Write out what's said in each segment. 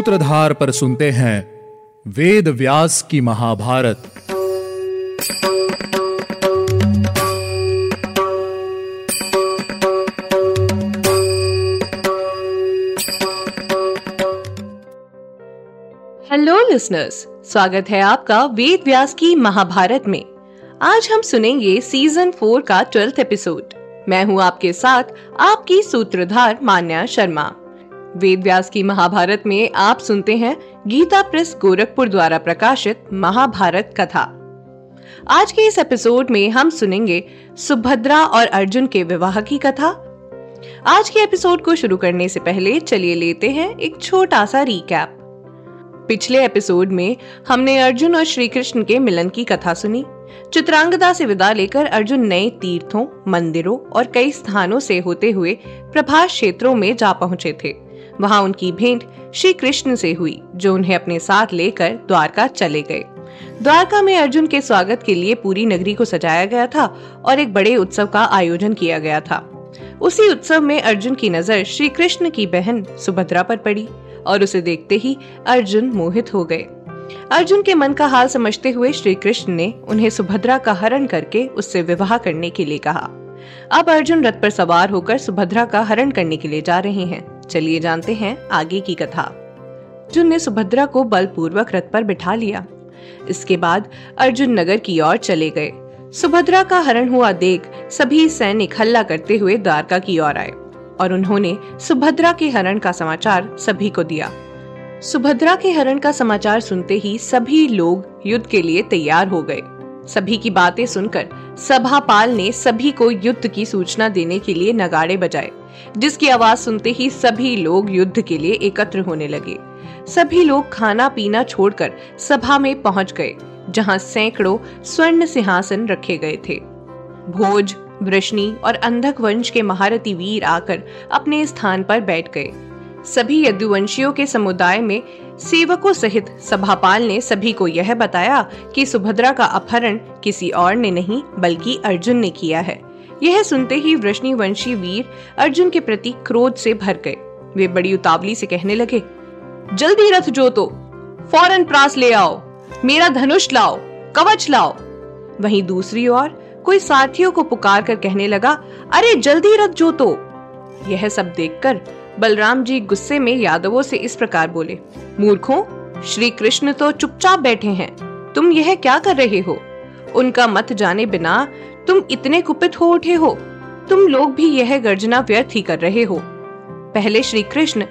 सूत्रधार पर सुनते हैं वेद व्यास की महाभारत। हेलो लिसनर्स स्वागत है आपका वेद व्यास की महाभारत में। आज हम सुनेंगे सीज़न फोर का ट्वेल्थ एपिसोड मैं हूँ आपके साथ आपकी सूत्रधार मान्या शर्मा। वेद व्यास की महाभारत में आप सुनते हैं गीता प्रेस गोरखपुर द्वारा प्रकाशित महाभारत कथा। आज के इस एपिसोड में हम सुनेंगे सुभद्रा और अर्जुन के विवाह की कथा। आज के एपिसोड को शुरू करने से पहले चलिए लेते हैं एक छोटा सा रिकैप पिछले एपिसोड में हमने अर्जुन और श्री कृष्ण के मिलन की कथा सुनी। चित्रांगदा से विदा लेकर अर्जुन नए तीर्थों, मंदिरों और कई स्थानों से होते हुए प्रभास क्षेत्रों में जा पहुँचे थे। वहाँ उनकी भेंट श्री कृष्ण से हुई, जो उन्हें अपने साथ लेकर द्वारका चले गए। द्वारका में अर्जुन के स्वागत के लिए पूरी नगरी को सजाया गया था और एक बड़े उत्सव का आयोजन किया गया था। उसी उत्सव में अर्जुन की नज़र श्री कृष्ण की बहन सुभद्रा पर पड़ी और उसे देखते ही अर्जुन मोहित हो गए। अर्जुन के मन का हाल समझते हुए श्री कृष्ण ने उन्हें सुभद्रा का हरण करके उससे विवाह करने के लिए कहा। अब अर्जुन रथ पर सवार होकर सुभद्रा का हरण करने के लिए जा रहे हैं। चलिए जानते हैं आगे की कथा। अर्जुन ने सुभद्रा को बलपूर्वक रथ पर बिठा लिया। इसके बाद अर्जुन नगर की ओर चले गए। सुभद्रा का हरण हुआ देख सभी सैनिक हल्ला करते हुए द्वारका की ओर आए और उन्होंने सुभद्रा के हरण का समाचार सभी को दिया। सुभद्रा के हरण का समाचार सुनते ही सभी लोग युद्ध के लिए तैयार हो गए। सभी की बातें सुनकर सभापाल ने सभी को युद्ध की सूचना देने के लिए नगाड़े बजाए। जिसकी आवाज़ सुनते ही सभी लोग युद्ध के लिए एकत्र होने लगे। सभी लोग खाना पीना छोड़कर सभा में पहुँच गए, जहाँ सैकड़ों स्वर्ण सिंहासन रखे गए थे। भोज, वृष्णि और अंधक वंश के महारथी वीर आकर अपने स्थान पर बैठ गए। सभी यदुवंशियों के समुदाय में सेवकों सहित सभापाल ने सभी को यह बताया कि सुभद्रा का अपहरण किसी और ने नहीं, बल्कि अर्जुन ने किया है। यह सुनते ही वृष्णि वंशी वीर अर्जुन के प्रति क्रोध से भर गए। वे बड़ी उतावली से कहने लगे, जल्दी रथ जोतो, फ़ौरन प्रास ले आओ, मेरा धनुष लाओ, कवच लाओ। वहीं दूसरी ओर कोई साथियों को पुकार कर कहने लगा, अरे जल्दी रथ जोतो। यह सब देखकर बलराम जी गुस्से में यादवों से इस प्रकार बोले, मूर्खों श्री कृष्ण तो चुपचाप बैठे हैं, तुम यह क्या कर रहे हो? उनका मत जाने बिना तुम इतने कुपित हो उठे हो। तुम लोग भी यह गर्जना व्यर्थ ही कर रहे हो। पहले श्री कृष्ण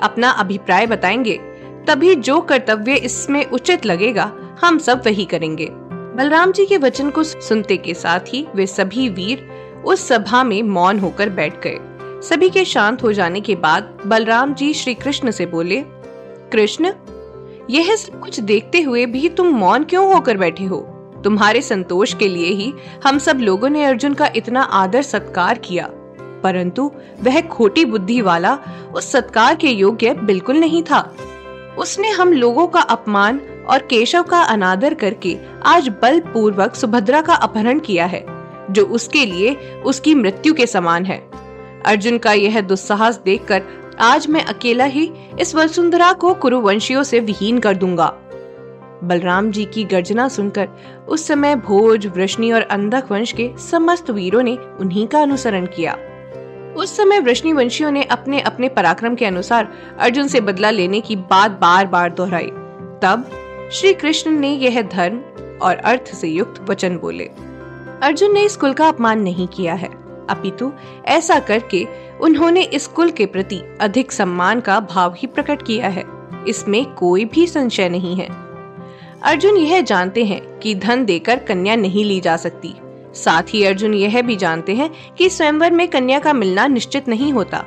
अपना अभिप्राय बताएँगे, तभी जो कर्तव्य इसमें उचित लगेगा, हम सब वही करेंगे। बलराम जी के वचन को सुनते के साथ ही वे सभी वीर उस सभा में मौन होकर बैठ गए। सभी के शांत हो जाने के बाद बलराम जी श्री कृष्ण से बोले, कृष्ण, यह सब कुछ देखते हुए भी तुम मौन क्यों होकर बैठे हो? तुम्हारे संतोष के लिए ही हम सब लोगों ने अर्जुन का इतना आदर सत्कार किया। परंतु वह खोटी बुद्धि वाला उस सत्कार के योग्य बिल्कुल नहीं था। उसने हम लोगों का अपमान और केशव का अनादर करके आज बल पूर्वक सुभद्रा का अपहरण किया है, जो उसके लिए उसकी मृत्यु के समान है। अर्जुन का यह दुस्साहस देखकर आज मैं अकेला ही इस वसुंधरा को कुरुवंशियों से विहीन कर दूँगा। बलराम जी की गर्जना सुनकर उस समय भोज, वृष्णि और अंधक वंश के समस्त वीरों ने उन्हीं का अनुसरण किया। उस समय वृष्णि वंशियों ने अपने अपने पराक्रम के अनुसार अर्जुन से बदला लेने की बात बार बार दोहराई। तब श्री कृष्ण ने यह धर्म और अर्थ से युक्त वचन बोले। अर्जुन ने इस कुल का अपमान नहीं किया है। अपितु ऐसा करके उन्होंने इस कुल के प्रति अधिक सम्मान का भाव ही प्रकट किया है। इसमें कोई भी संशय नहीं है। अर्जुन यह जानते हैं कि धन देकर कन्या नहीं ली जा सकती। साथ ही अर्जुन यह भी जानते हैं कि स्वयंवर में कन्या का मिलना निश्चित नहीं होता।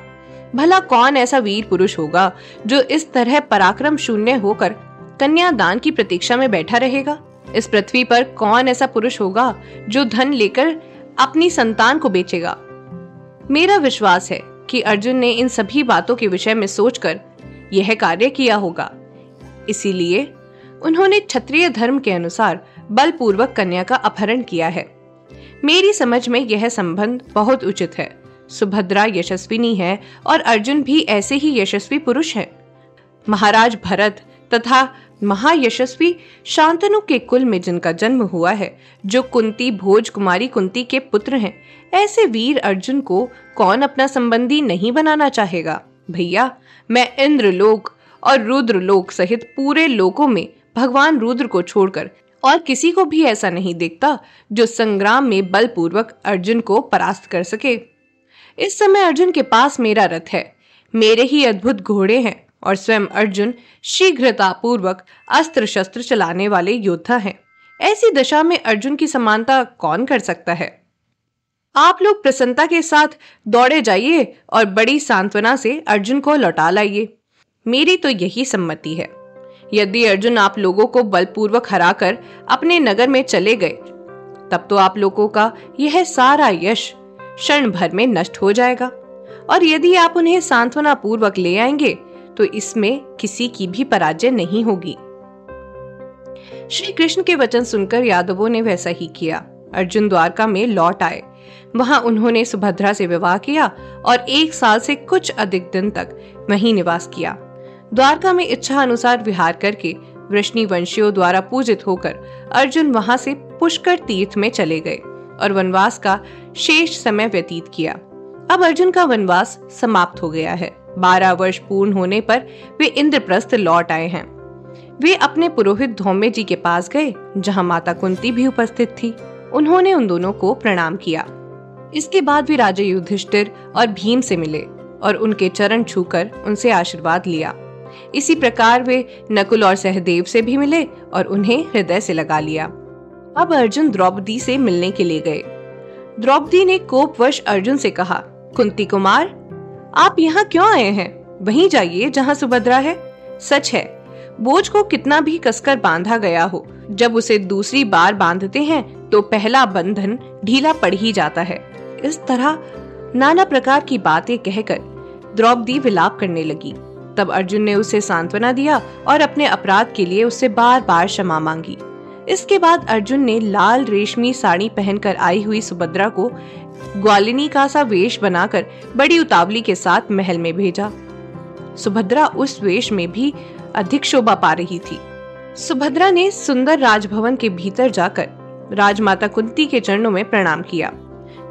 भला कौन ऐसा वीर पुरुष होगा जो इस तरह पराक्रम शून्य होकर कन्या दान की प्रतीक्षा में बैठा रहेगा? इस पृथ्वी पर कौन ऐसा पुरुष होगा जो धन लेकर अपनी संतान को बेचेगा? मेरा विश्वास है कि अर्जुन ने इन सभी बातों के विषय में सोचकर यह कार्य किया होगा। इसीलिए उन्होंने क्षत्रिय धर्म के अनुसार बलपूर्वक कन्या का अपहरण किया है। मेरी समझ में यह संबंध बहुत उचित है। सुभद्रा यशस्विनी है और अर्जुन भी ऐसे ही यशस्वी पुरुष है। महाराज भरत तथा महायशस्वी शांतनु के कुल में जिनका जन्म हुआ है, जो कुंती भोज कुमारी कुंती के पुत्र हैं, ऐसे वीर अर्जुन को कौन अपना संबंधी नहीं बनाना चाहेगा? भैया, मैं इंद्र लोक और रुद्र लोक सहित पूरे लोकों में भगवान रुद्र को छोड़कर, और किसी को भी ऐसा नहीं देखता जो संग्राम में बलपूर्वक अर्जुन को परास्त कर सके। इस समय अर्जुन के पास मेरा रथ है। मेरे ही अद्भुत घोड़े हैं, और स्वयं अर्जुन शीघ्रता पूर्वक अस्त्र शस्त्र चलाने वाले योद्धा हैं। ऐसी दशा में अर्जुन की समानता कौन कर सकता है? आप लोग प्रसन्नता के साथ दौड़े जाइए और बड़ी सांत्वना से अर्जुन को लौटा लाइए। मेरी तो यही सम्मति है। यदि अर्जुन आप लोगों को बलपूर्वक हराकर अपने नगर में चले गए, तब तो आप लोगों का यह सारा यश क्षण भर में नष्ट हो जाएगा। और यदि आप उन्हें सांत्वना पूर्वक ले आएँगे तो इसमें किसी की भी पराजय नहीं होगी। श्री कृष्ण के वचन सुनकर यादवों ने वैसा ही किया। अर्जुन द्वारका में लौट आए। वहाँ उन्होंने सुभद्रा से विवाह किया और एक साल से कुछ अधिक दिन तक वहीं निवास किया। द्वारका में इच्छा अनुसार विहार करके वृष्णि वंशियों द्वारा पूजित होकर अर्जुन वहाँ से पुष्कर तीर्थ में चले गए और वनवास का शेष समय व्यतीत किया। अब अर्जुन का वनवास समाप्त हो गया है। बारह वर्ष पूर्ण होने पर वे इंद्रप्रस्थ लौट आए हैं। वे अपने पुरोहित धौम्य जी के पास गए, जहाँ माता कुंती भी उपस्थित थी। उन्होंने उन दोनों को प्रणाम किया। इसके बाद वे राजा युधिष्ठिर और भीम से मिले और उनके चरण छूकर उनसे आशीर्वाद लिया। इसी प्रकार वे नकुल और सहदेव से भी मिले और उन्हें हृदय से लगा लिया। अब अर्जुन द्रौपदी से मिलने के लिए गए। द्रौपदी ने कोपवश अर्जुन से कहा, कुंती कुमार, आप यहाँ क्यों आए हैं? वहीं जाइए जहाँ सुभद्रा है। सच है, बोझ को कितना भी कसकर बांधा गया हो, जब उसे दूसरी बार बांधते हैं तो पहला बंधन ढीला पड़ ही जाता है। इस तरह नाना प्रकार की बातें कहकर द्रौपदी विलाप करने लगी। तब अर्जुन ने उसे सांत्वना दिया और अपने अपराध के लिए उससे बार बार क्षमा मांगी। इसके बाद अर्जुन ने लाल रेशमी साड़ी पहनकर आई हुई सुभद्रा को ग्वालिनी का सा वेश बनाकर बड़ी उतावली के साथ महल में भेजा। सुभद्रा उस वेश में भी अधिक शोभा पा रही थी। सुभद्रा ने सुंदर राजभवन के भीतर जाकर राजमाता कुंती के चरणों में प्रणाम किया।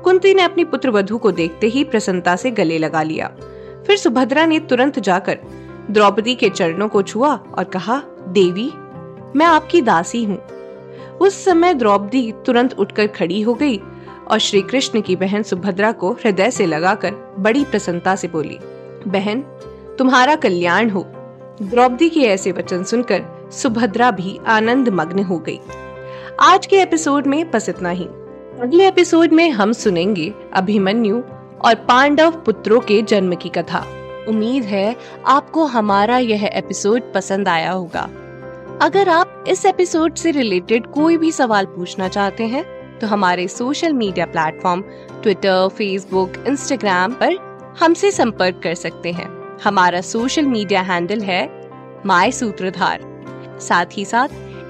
कुंती ने अपनी पुत्र वधु को देखते ही प्रसन्नता से गले लगा लिया। फिर सुभद्रा ने तुरंत जाकर द्रौपदी के चरणों को छुआ और कहा, देवी, मैं आपकी दासी हूँ। उस समय द्रौपदी तुरंत उठकर खड़ी हो गई और श्री कृष्ण की बहन सुभद्रा को हृदय से लगाकर बड़ी प्रसन्नता से बोली, बहन, तुम्हारा कल्याण हो। द्रौपदी के ऐसे वचन सुनकर सुभद्रा भी आनंद मग्न हो गई। आज के एपिसोड में बस इतना ही। अगले एपिसोड में हम सुनेंगे अभिमन्यु और पांडव पुत्रों के जन्म की कथा। उम्मीद है आपको हमारा यह एपिसोड पसंद आया होगा। अगर आप इस एपिसोड से रिलेटेड कोई भी सवाल पूछना चाहते हैं तो हमारे social media platform Twitter Facebook Instagram पर हमसे संपर्क कर सकते हैं। हमारा सोशल मीडिया हैंडल है माय सूत्रधार साथ ही साथ